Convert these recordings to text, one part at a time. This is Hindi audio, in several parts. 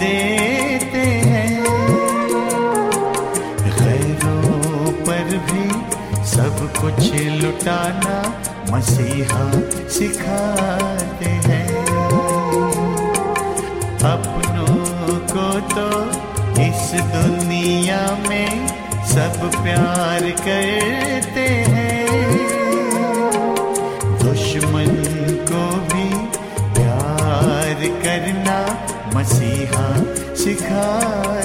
देते हैं। गैरों पर भी सब कुछ लुटाना मसीहा सिखाते हैं। अपनों को तो इस दुनिया में सब प्यार करते हैं सिखाते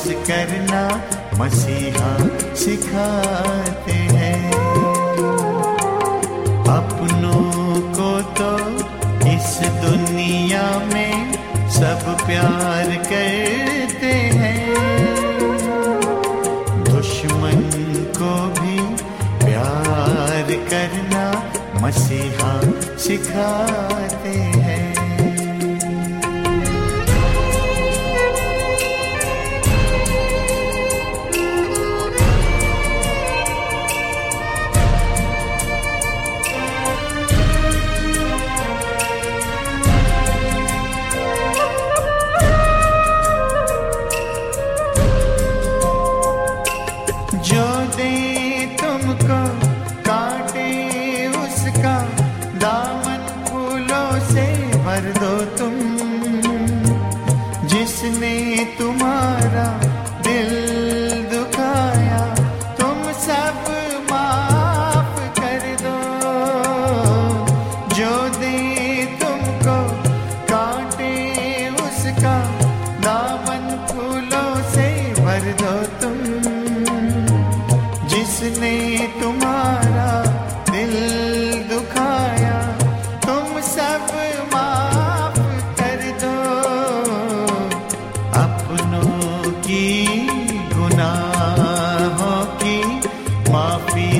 विश्वास करना मसीहा सिखाते हैं। अपनों को तो इस दुनिया में सब प्यार करते हैं। दुश्मन को भी प्यार करना मसीहा सिखाते हैं।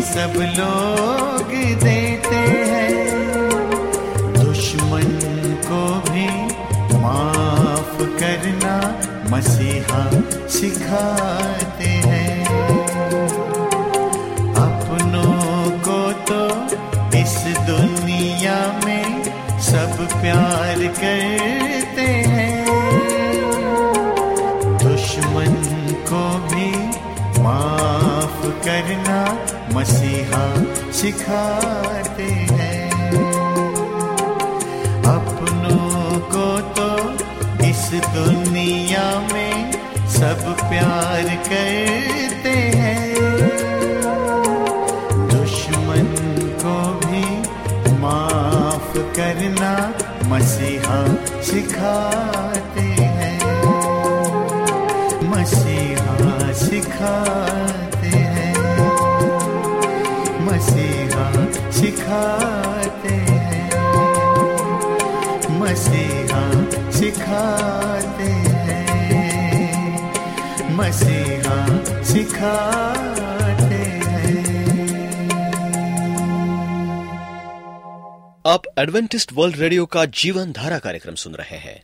सब लोग देते हैं। दुश्मन को भी माफ़ करना मसीहा सिखाते हैं। अपनों को तो इस दुनिया में सब प्यार करते सिखाते हैं। अपनों को तो इस दुनिया में सब प्यार करते हैं। दुश्मन को भी माफ़ करना मसीहा सिखाते हैं। मसीहा सिखाते सिखाते हैं। मसीहा सिखाते हैं। मसीहा सिखाते हैं। आप एडवेंटिस्ट वर्ल्ड रेडियो का जीवन धारा कार्यक्रम सुन रहे हैं।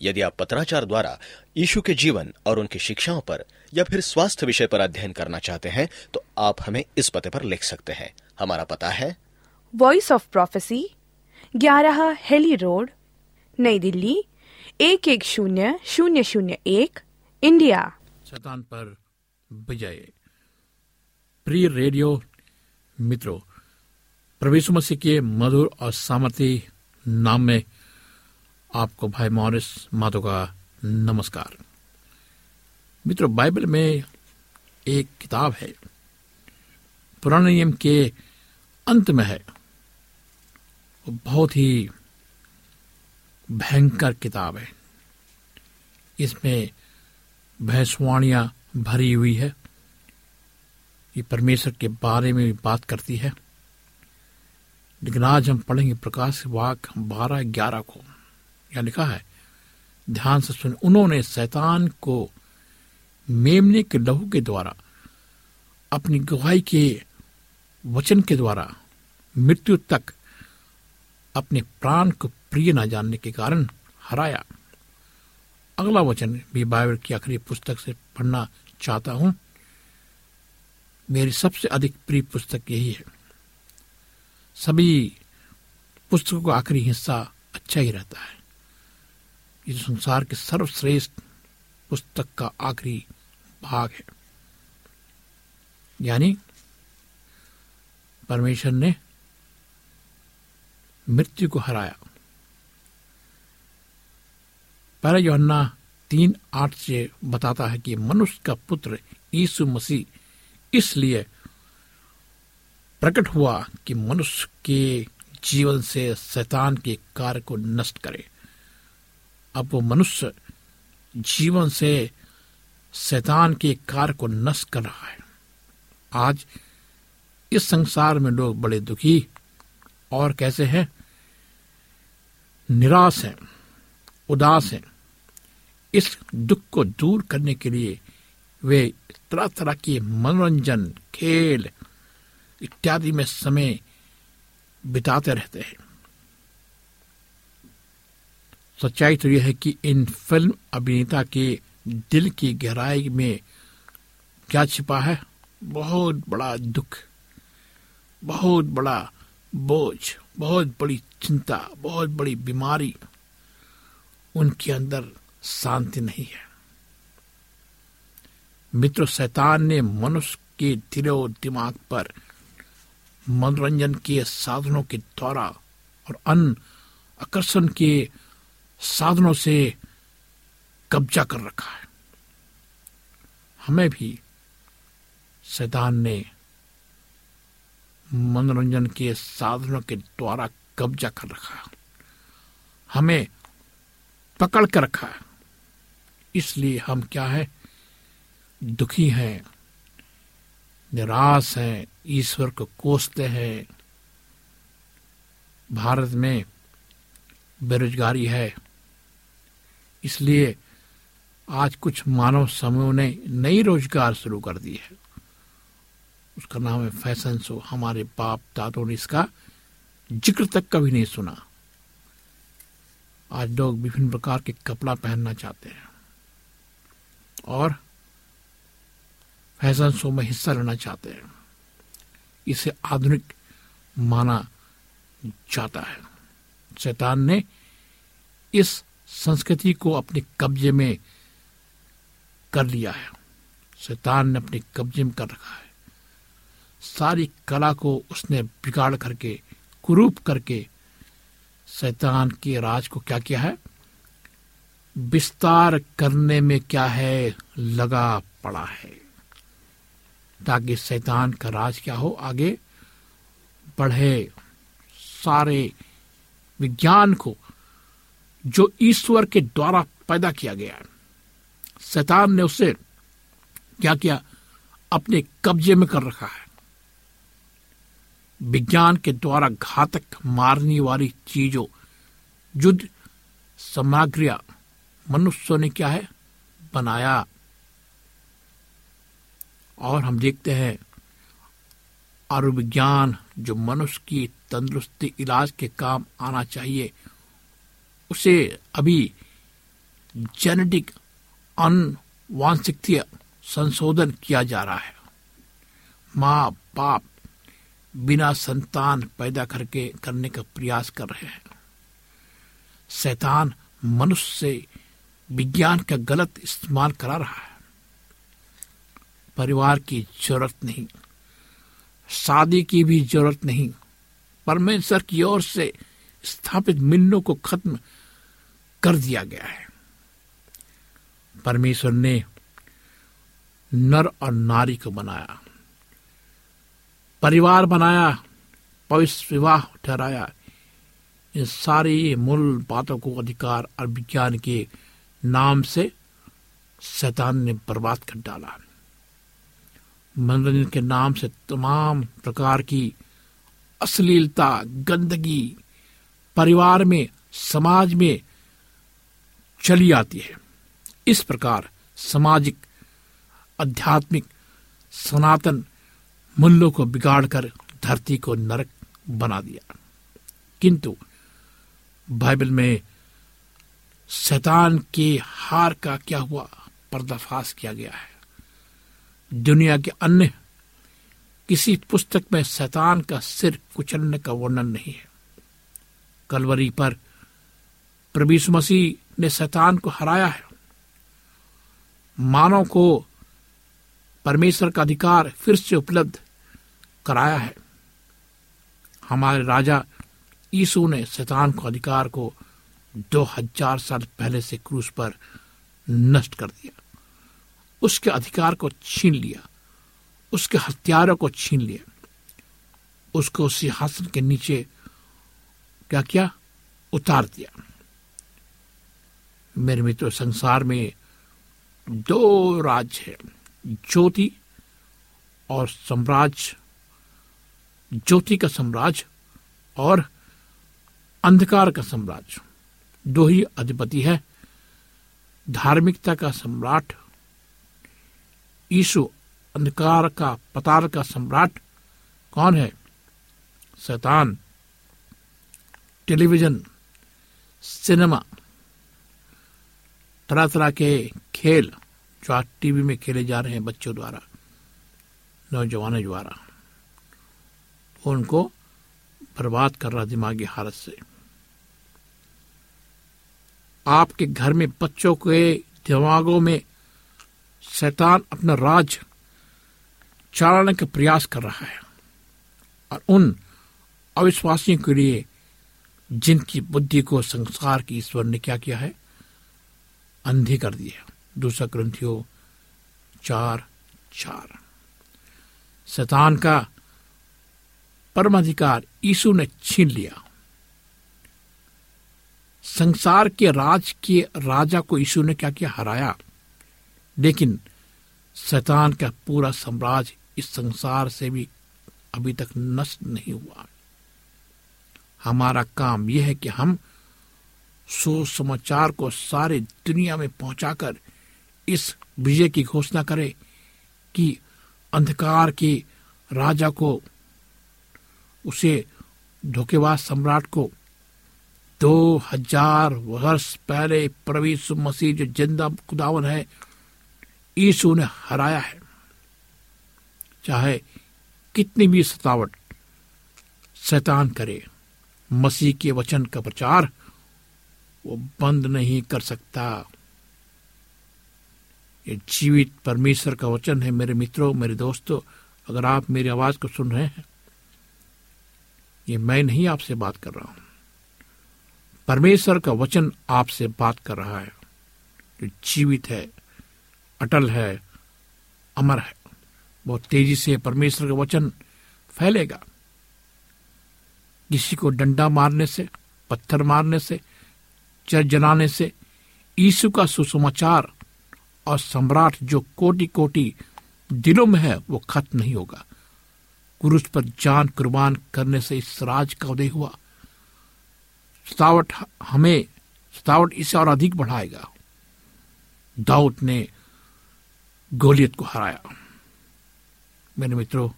यदि आप पत्राचार द्वारा यीशु के जीवन और उनकी शिक्षाओं पर या फिर स्वास्थ्य विषय पर अध्ययन करना चाहते हैं तो आप हमें इस पते पर लिख सकते हैं। हमारा पता है वॉइस ऑफ़ प्रोफेसी ग्यारह हेली रोड, नई दिल्ली, एक एक शून्य शून्य शून्य एक, इंडिया। शैतान पर विजय। प्रिय रेडियो मित्रों, प्रभु मसीह के मधुर और सामर्थी नाम में आपको भाई मॉरिस माधो का नमस्कार। मित्रों, बाइबल में एक किताब है, पुराने नियम के अंत में है। बहुत ही भयंकर किताब है। इसमें भैंसवाणियाँ भरी हुई है। ये परमेश्वर के बारे में भी बात करती है। लेकिन आज हम पढ़ेंगे प्रकाश वाक बारह ग्यारह को। यह लिखा है, ध्यान से सुन, उन्होंने शैतान को मेमने के लहू के द्वारा, अपनी गवाही के वचन के द्वारा मृत्यु तक अपने प्राण को प्रिय न जानने के कारण हराया। अगला वचन भी बाइबल की आखिरी पुस्तक से पढ़ना चाहता हूँ। मेरी सबसे अधिक प्रिय पुस्तक यही है। सभी पुस्तकों का आखिरी हिस्सा अच्छा ही रहता है। ये संसार के सर्वश्रेष्ठ पुस्तक का आखिरी भाग है। यानी परमेश्वर ने मृत्यु को हराया। पहला योहन्ना तीन आठ से बताता है कि मनुष्य का पुत्र यीशु मसीह इसलिए प्रकट हुआ कि मनुष्य के जीवन से शैतान के कार्य को नष्ट करे। अब वो मनुष्य जीवन से शैतान के कार्य को नष्ट कर रहा है। आज इस संसार में लोग बड़े दुखी और कैसे हैं? निराश हैं, उदास हैं। इस दुख को दूर करने के लिए वे तरह तरह के मनोरंजन, खेल इत्यादि में समय बिताते रहते हैं। सच्चाई तो यह है कि इन फ़िल्म अभिनेता के दिल की गहराई में क्या छिपा है? बहुत बड़ा दुख, बहुत बड़ा बोझ, बहुत बड़ी चिंता, बहुत बड़ी बीमारी उनके अंदर शांति नहीं है। मित्र, शैतान ने मनुष्य के दिल और दिमाग पर मनोरंजन के साधनों के द्वारा और अन्य आकर्षण के साधनों से कब्जा कर रखा है। हमें भी शैतान ने मनोरंजन के साधनों के द्वारा कब्जा कर रखा हमें पकड़ कर रखा है। इसलिए हम क्या है? दुखी हैं, निराश हैं, ईश्वर को कोसते हैं। भारत में बेरोजगारी है। इसलिए आज कुछ मानव समूह ने नई रोज़गार शुरू कर दी है। उसका नाम है फ़ैशन शो। हमारे बाप दादों ने इसका ज़िक्र तक कभी नहीं सुना। आज लोग विभिन्न प्रकार के कपड़ा पहनना चाहते हैं और फ़ैशन शो में हिस्सा लेना चाहते हैं। इसे आधुनिक माना जाता है। शैतान ने इस संस्कृति को अपने कब्जे में कर लिया है। शैतान ने अपने कब्जे में कर रखा है। सारी कला को उसने बिगाड़ करके, कुरूप करके, शैतान के राज को क्या किया है? विस्तार करने में क्या है? लगा पड़ा है। ताकि शैतान का राज क्या हो? आगे बढ़े सारे विज्ञान को, जो ईश्वर के द्वारा पैदा किया गया है। शैतान ने उसे क्या किया? अपने कब्जे में कर रखा है। विज्ञान के द्वारा घातक मारने वाली चीज़ों, युद्ध, सामग्रिया, मनुष्यों ने क्या है? बनाया। और हम देखते हैं आयुर्विज्ञान जो मनुष्य की तंदुरुस्ती इलाज के काम आना चाहिए, उसे अभी जेनेटिक अनुवांशिक संशोधन किया जा रहा है। माँ बाप बिना संतान पैदा करके करने का प्रयास कर रहे हैं। शैतान मनुष्य से विज्ञान का गलत इस्तेमाल करा रहा है। परिवार की ज़रूरत नहीं, शादी की भी ज़रूरत नहीं, परमेश्वर की ओर से स्थापित मिलनों को खत्म कर दिया गया है। परमेश्वर ने नर और नारी को बनाया। परिवार बनाया, पवित्र विवाह ठहराया। इन सारी मूल बातों को अधिकार और विज्ञान के नाम से शैतान ने बर्बाद कर डाला। मनोरंजन के नाम से तमाम प्रकार की अश्लीलता, गंदगी परिवार में, समाज में चली आती है। इस प्रकार सामाजिक, आध्यात्मिक, सनातन मूल्यों को बिगाड़कर धरती को नरक बना दिया। किंतु बाइबल में शैतान के हार का क्या हुआ पर्दाफाश किया गया है। दुनिया के अन्य किसी पुस्तक में शैतान का सिर कुचलने का वर्णन नहीं है। कलवरी पर प्रभीष मसीह ने शैतान को हराया है। मानव को परमेश्वर का अधिकार फिर से उपलब्ध कराया है। हमारे राजा यीशु ने शैतान को अधिकार को दो हज़ार साल पहले से क्रूस पर नष्ट कर दिया। उसके अधिकार को छीन लिया। उसके हथियारों को छीन लिया। उसको सिंहासन के नीचे क्या किया? उतार दिया। मेरे मित्र, संसार में दो राज्य है, ज्योति और साम्राज्य। ज्योति का साम्राज्य और अंधकार का साम्राज्य दो ही अधिपति है। धार्मिकता का सम्राट ईशु अंधकार का पताल का सम्राट कौन है? शैतान। टेलीविज़न, सिनेमा तरह तरह के खेल जो आज टीवी में खेले जा रहे हैं बच्चों द्वारा, नौजवानों द्वारा। उनको बर्बाद कर रहा दिमागी हालत से। आपके घर में बच्चों के दिमागों में शैतान अपना राज चलाने का प्रयास कर रहा है और उन अविश्वासियों के लिए जिनकी बुद्धि को संसार की ईश्वर ने क्या किया है? अंधी कर दिया दूसरा ग्रंथियों चार चार। शैतान का परमाधिकार यीशु ने छीन लिया। संसार के राज के राजा को यीशु ने क्या किया? हराया। लेकिन शैतान का पूरा साम्राज्य इस संसार से भी अभी तक नष्ट नहीं हुआ। हमारा काम यह है कि हम सुसमाचार को सारे दुनिया में पहुंचाकर इस विजय की घोषणा करें कि अंधकार के राजा को उसे धोखेबाज सम्राट को दो हज़ार वर्ष पहले प्रवीष मसीह जो ज़िंदा खुदावन है, यीशु ने हराया है। चाहे कितनी भी सतावट शैतान करे, मसीह के वचन का प्रचार वो बंद नहीं कर सकता। ये जीवित परमेश्वर का वचन है, मेरे मित्रों, मेरे दोस्तों, अगर आप मेरी आवाज़ को सुन रहे हैं ये मैं नहीं आपसे बात कर रहा हूँ। परमेश्वर का वचन आपसे बात कर रहा है। जो जीवित है, अटल है, अमर है बहुत तेज़ी से परमेश्वर का वचन फैलेगा। किसी को डंडा मारने से, पत्थर मारने से, चर जलाने से ईसु का सुसमाचार और सम्राट जो कोटि कोटि दिलों में है, वो खत्म नहीं होगा। क्रूस पर जान कुर्बान करने से इस राज का उदय हुआ। सतावट हमें सतावट इसे और अधिक बढ़ाएगा। दाऊद ने गोलियत को हराया। मेरे मित्रों,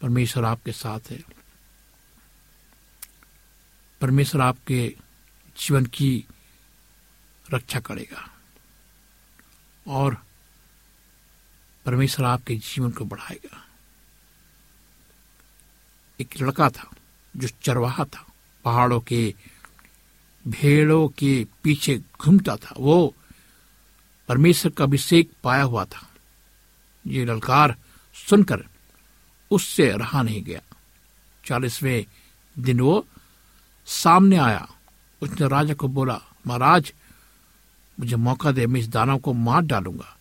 परमेश्वर आपके साथ है। परमेश्वर आपके जीवन की रक्षा करेगा और परमेश्वर आपके जीवन को बढ़ाएगा। एक लड़का था जो चरवाहा था, पहाड़ों के भेड़ों के पीछे घूमता था। वो परमेश्वर का अभिषेक पाया हुआ था। ये ललकार सुनकर उससे रहा नहीं गया। चालीसवें दिन वो सामने आया। उसने राजा को बोला, महाराज, मुझे मौका दे, मैं इस दानव को मार डालूँगा।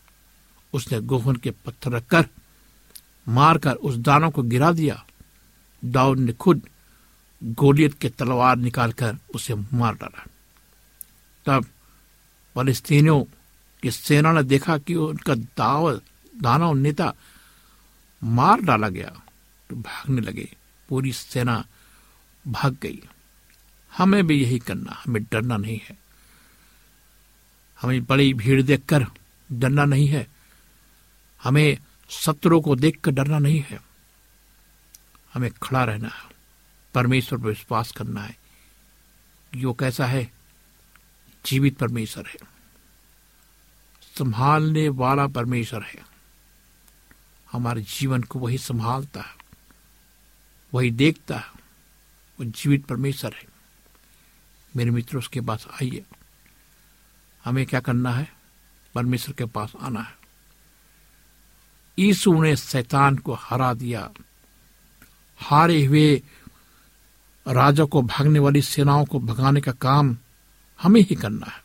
उसने गोहन के पत्थर रखकर मारकर उस दानव को गिरा दिया। दाऊद ने खुद गोलियत के तलवार निकालकर उसे मार डाला। तब फलस्तीनियों की सेना ने देखा कि उनका दाव दानव नेता मार डाला गया तो भागने लगे। पूरी सेना भाग गई। हमें भी यही करना, हमें डरना नहीं है। हमें बड़ी भीड़ देखकर डरना नहीं है। हमें शत्रुओं को देखकर डरना नहीं है। हमें खड़ा रहना है। परमेश्वर पर विश्वास करना है। जो कैसा है? जीवित परमेश्वर है। संभालने वाला परमेश्वर है। हमारे जीवन को वही संभालता है। वही देखता है। वो जीवित परमेश्वर है। मेरे मित्रों, उसके पास आइए। हमें क्या करना है? परमेश्वर के पास आना है। यीशु ने शैतान को हरा दिया। हारे हुए राजा को भागने वाली सेनाओं को भगाने का काम हमें ही करना है।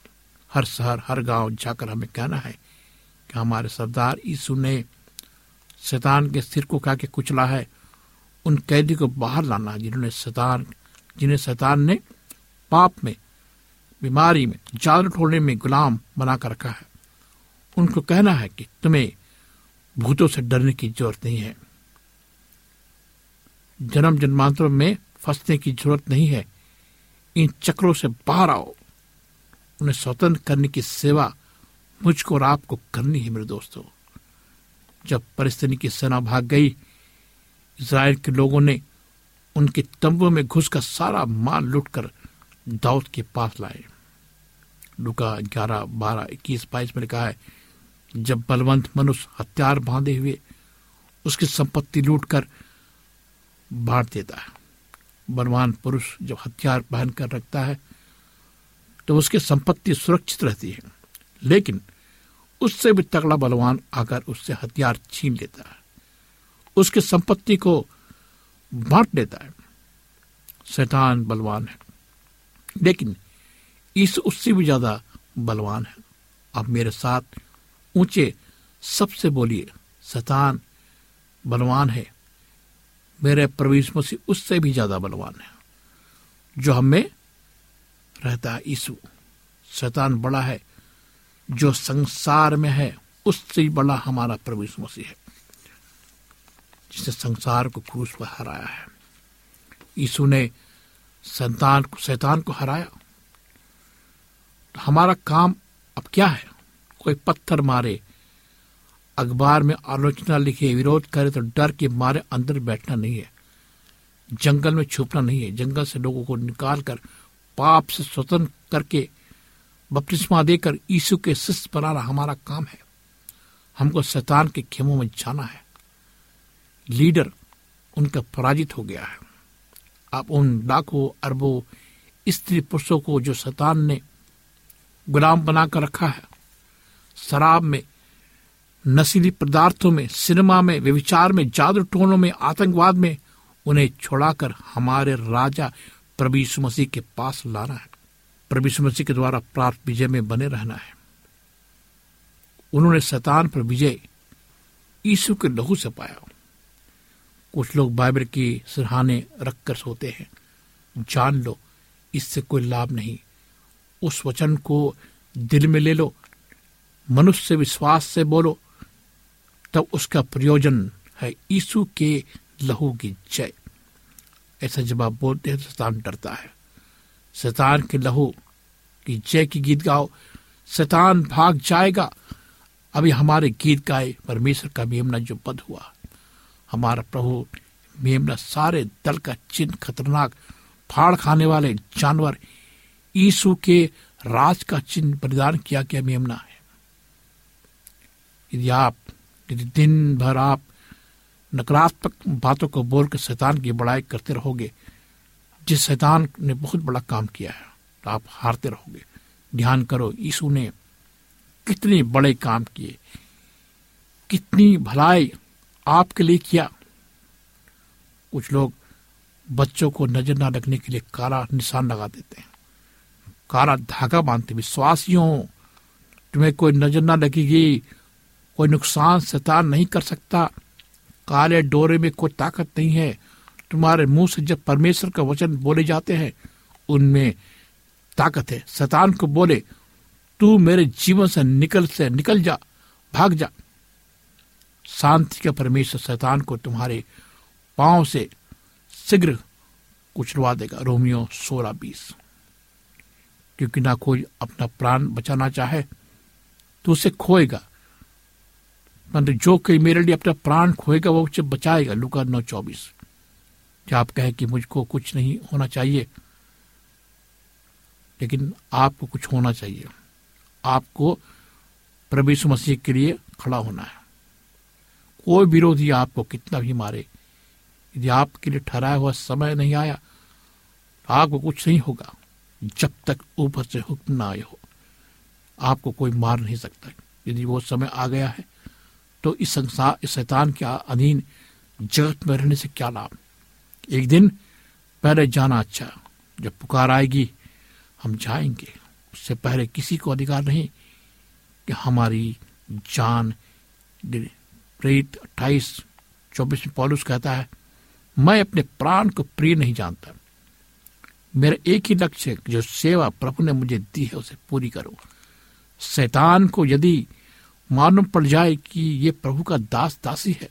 हर शहर, हर गाँव जाकर हमें कहना है कि हमारे सरदार यीशु ने शैतान के सिर को के कुचला है, उन कैदी को बाहर लाना है जिन्होंने शैतान, जिन्हें शैतान ने पाप में, बीमारी में, जाल ठोड़ने में गुलाम बनाकर रखा है। उनको कहना है कि तुम्हें भूतों से डरने की ज़रूरत नहीं है। जन्म जन्मांतरों में फंसने की ज़रूरत नहीं है। इन चक्रों से बाहर आओ। उन्हें स्वतंत्र करने की सेवा मुझको और आपको करनी है मेरे दोस्तों। जब परिस्थिति की सेना भाग गई इसराइल के लोगों ने उनके तंबू में घुसकर सारा माल लुटकर दाऊद के पास लाए। लुका ग्यारह, बारह, इक्कीस, बाईस में लिखा है, जब बलवंत मनुष्य हथियार बांधे हुए, उसकी संपत्ति लूटकर बांट देता है। बलवान पुरुष जब हथियार पहन कर रखता है तो उसकी संपत्ति सुरक्षित रहती है। लेकिन उससे भी तगड़ा बलवान आकर उससे हथियार छीन लेता है। उसकी संपत्ति को बांट देता है। शैतान बलवान है। लेकिन इस उससे भी ज़्यादा बलवान है। अब मेरे साथ ऊँचे सबसे बोलिए, शैतान बलवान है। मेरे प्रवेश मसीह उससे भी ज़्यादा बलवान है, जो हमें रहता है यीशु। शैतान बड़ा है, जो संसार में है, उससे बड़ा हमारा प्रवेश मसीह है, जिसने संसार को क्रूस पर हराया है। यीशु ने संतान को शैतान को हराया। तो हमारा काम अब क्या है? कोई पत्थर मारे अखबार में आलोचना लिखे, विरोध करे तो डर के मारे अंदर बैठना नहीं है। जंगल में छुपना नहीं है। जंगल से लोगों को निकाल कर पाप से स्वतंत्र करके बपतिस्मा देकर यीशु के शिष्य बनाना हमारा काम है। हमको शैतान के खेमों में जाना है। लीडर उनका पराजित हो गया है। अब उन लाखों अरबों स्त्री पुरुषों को जो शैतान ने गुलाम बनाकर रखा है, शराब में नशीली पदार्थों में, सिनेमा में, व्यविचार में, जादू टोनों में, आतंकवाद में, उन्हें छोड़ाकर हमारे राजा प्रभु मसीह के पास लाना है। प्रभु मसीह के द्वारा प्राप्त विजय में बने रहना है। उन्होंने शैतान पर विजय यीशु के लहू से पाया। कुछ लोग बाइबल की सिरहाने रखकर सोते हैं, जान लो, इससे कोई लाभ नहीं। उस वचन को दिल में ले लो, मनुष्य विश्वास से बोलो तब उसका प्रयोजन है यीशु के लहू की जय। ऐसा जब आप बोलते हैं तो शैतान डरता है। शैतान के लहू की जय की गीत गाओ, शैतान भाग जाएगा। अभी हमारे गीत गाए परमेश्वर का मेमना जो बद हुआ। हमारा प्रभु मेमना सारे दल का चिन्ह खतरनाक फाड़ खाने वाले जानवर ईसु के राज का चिन्ह प्रदान किया गया मेमना है। यदि आप यदि दिन भर आप नकारात्मक बातों को बोल बोलकर शैतान की बड़ाई करते रहोगे, जिस शैतान ने बहुत बड़ा काम किया है तो आप हारते रहोगे। ध्यान करो, यीशु ने कितने बड़े काम किए, कितनी भलाई आपके लिए किया। कुछ लोग बच्चों को नज़र ना रखने के लिए काला निशान लगा देते हैं, काला धागा बांधते विश्वासियों, तुम्हें कोई नज़र ना लगेगी कोई नुकसान शैतान नहीं कर सकता। काले डोरे में कोई ताकत नहीं है। तुम्हारे मुँह से जब परमेश्वर का वचन बोले जाते हैं, उनमें ताकत है। शैतान को बोले, तू मेरे जीवन से निकल से निकल जा, भाग जा। शांति का परमेश्वर शैतान को तुम्हारे पाँव से शीघ्र कुचलवा देगा। रोमियो सोलह बीस। क्योंकि ना कोई अपना प्राण बचाना चाहे तो उसे खोएगा। परंतु जो कोई मेरे लिए अपना प्राण खोएगा, वो उसे बचाएगा। लुका नौ चौबीस। क्या आप कहें कि मुझको कुछ नहीं होना चाहिए? लेकिन आपको कुछ होना चाहिए। आपको प्रभु मसीह के लिए खड़ा होना है। कोई विरोधी आपको कितना भी मारे। यदि आपके लिए ठहराया हुआ समय नहीं आया तो आपको कुछ नहीं होगा। जब तक ऊपर से हुक्म ना आए हो, आपको कोई मार नहीं सकता। यदि वो समय आ गया है तो इस संसार इस शैतान के अधीन जगत में रहने से क्या लाभ? एक दिन पहले जाना अच्छा। जब पुकार आएगी, हम जाएँगे। उससे पहले किसी को अधिकार नहीं कि हमारी जान प्रेत अट्ठाईस, चौबीस में पॉलुस कहता है, मैं अपने प्राण को प्रिय नहीं जानता। मेरा एक ही लक्ष्य जो सेवा प्रभु ने मुझे दी है, उसे पूरी करो। शैतान को यदि मालूम पड़ जाए कि ये प्रभु का दास दासी है।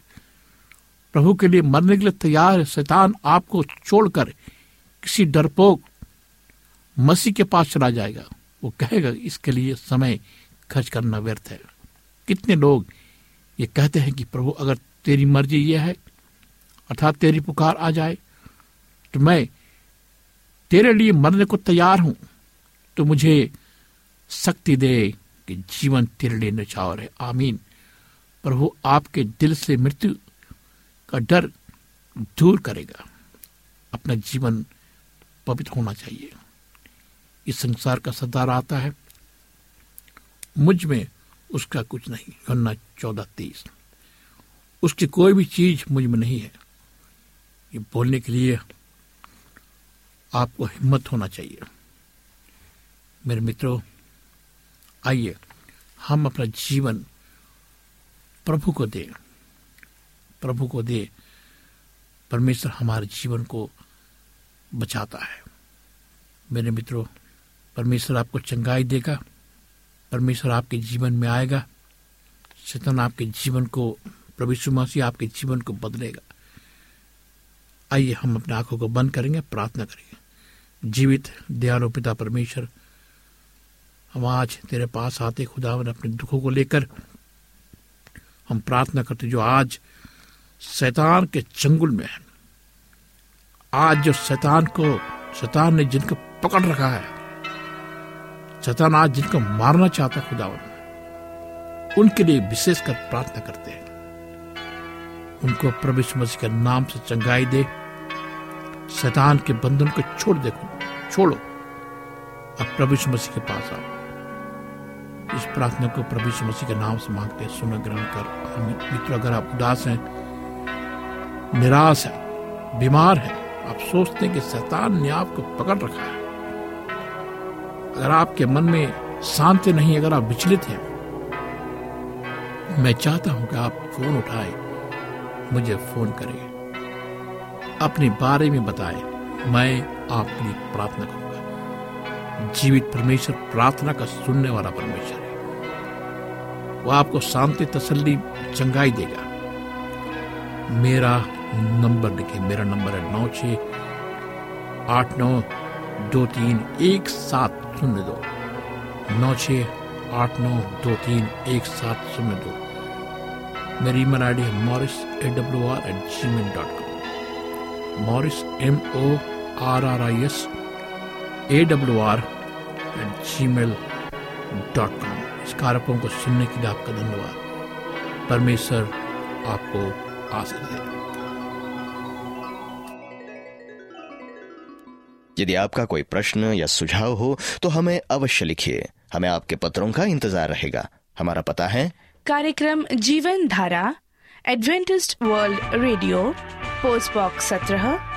प्रभु के लिए मरने के लिए तैयार है। शैतान आपको छोड़कर किसी डरपोक मसीह के पास चला जाएगा। वो कहेगा, इसके लिए समय खर्च करना व्यर्थ है। कितने लोग ये कहते हैं कि प्रभु, अगर तेरी मर्ज़ी यह है, अर्थात तेरी पुकार आ जाए तो मैं तेरे लिए मरने को तैयार हूँ। तो मुझे शक्ति दे। कि जीवन तेरे लिए नचावर है। आमीन। प्रभु, आपके दिल से मृत्यु का डर दूर करेगा। अपना जीवन पवित्र होना चाहिए। इस संसार का सरदार आता है। मुझमें उसका कुछ नहीं योना चौदह तेईस उसकी कोई भी चीज़ मुझमें नहीं है। ये बोलने के लिए आपको हिम्मत होना चाहिए। मेरे मित्रों आइए, हम अपना जीवन प्रभु को दे। प्रभु को दे, परमेश्वर हमारे जीवन को बचाता है। मेरे मित्रों, परमेश्वर आपको चंगाई देगा, परमेश्वर आपके जीवन में आएगा, शैतान आपके जीवन को, प्रभु मसीह आपके जीवन को बदलेगा। आइए, हम अपने आँखों को बंद करेंगे, प्रार्थना करेंगे। जीवित, दयालु पिता परमेश्वर हम आज तेरे पास आते खुदावन, अपने दुखों को लेकर। हम प्रार्थना करते जो आज शैतान के चंगुल में है। आज जो शैतान को, शैतान ने जिनको पकड़ रखा है, शैतान आज जिनको मारना चाहता खुदावन। उनके लिए विशेष कर प्रार्थना करते हैं। उनको प्रभु मसीह के नाम से चंगाई दे। शैतान के बंधन को छोड़ दे, छोड़ो। अब प्रभु मसीह के पास आओ। इस प्रार्थना को प्रभु मसीह के नाम से मांगते सुन ग्रहण कर। मित्र, अगर आप उदास हैं, निराश है, बीमार है, आप सोचते हैं कि शैतान ने आपको पकड़ रखा है। अगर आपके मन में शांति नहीं, अगर आप विचलित हैं, मैं चाहता हूँ कि आप फ़ोन उठाए, मुझे फ़ोन करें। अपने बारे में बताएँ, मैं आपके प्रार्थना करूँगा जीवित परमेश्वर प्रार्थना का सुनने वाला परमेश्वर है। वो आपको शांति, तसल्ली, चंगाई देगा। मेरा नंबर लिखे, मेरा नंबर है नौ छ आठ नौ दो तीन एक सात शून्य दो। नौ छ आठ नौ दो तीन एक सात शून्य दो। मेरी ईमेल आई डी है Morris A W R at Gmail dot com Morris M O R R I S R at G dot com इस कार्यक्रम को सुनने के लिए आपका धन्यवाद। परमेश्वर आपको आशीष दे। यदि आपका कोई प्रश्न या सुझाव हो तो हमें अवश्य लिखिए। हमें आपके पत्रों का इंतज़ार रहेगा। हमारा पता है। कार्यक्रम Jeevan Dhara Adventist World Radio post box सत्रह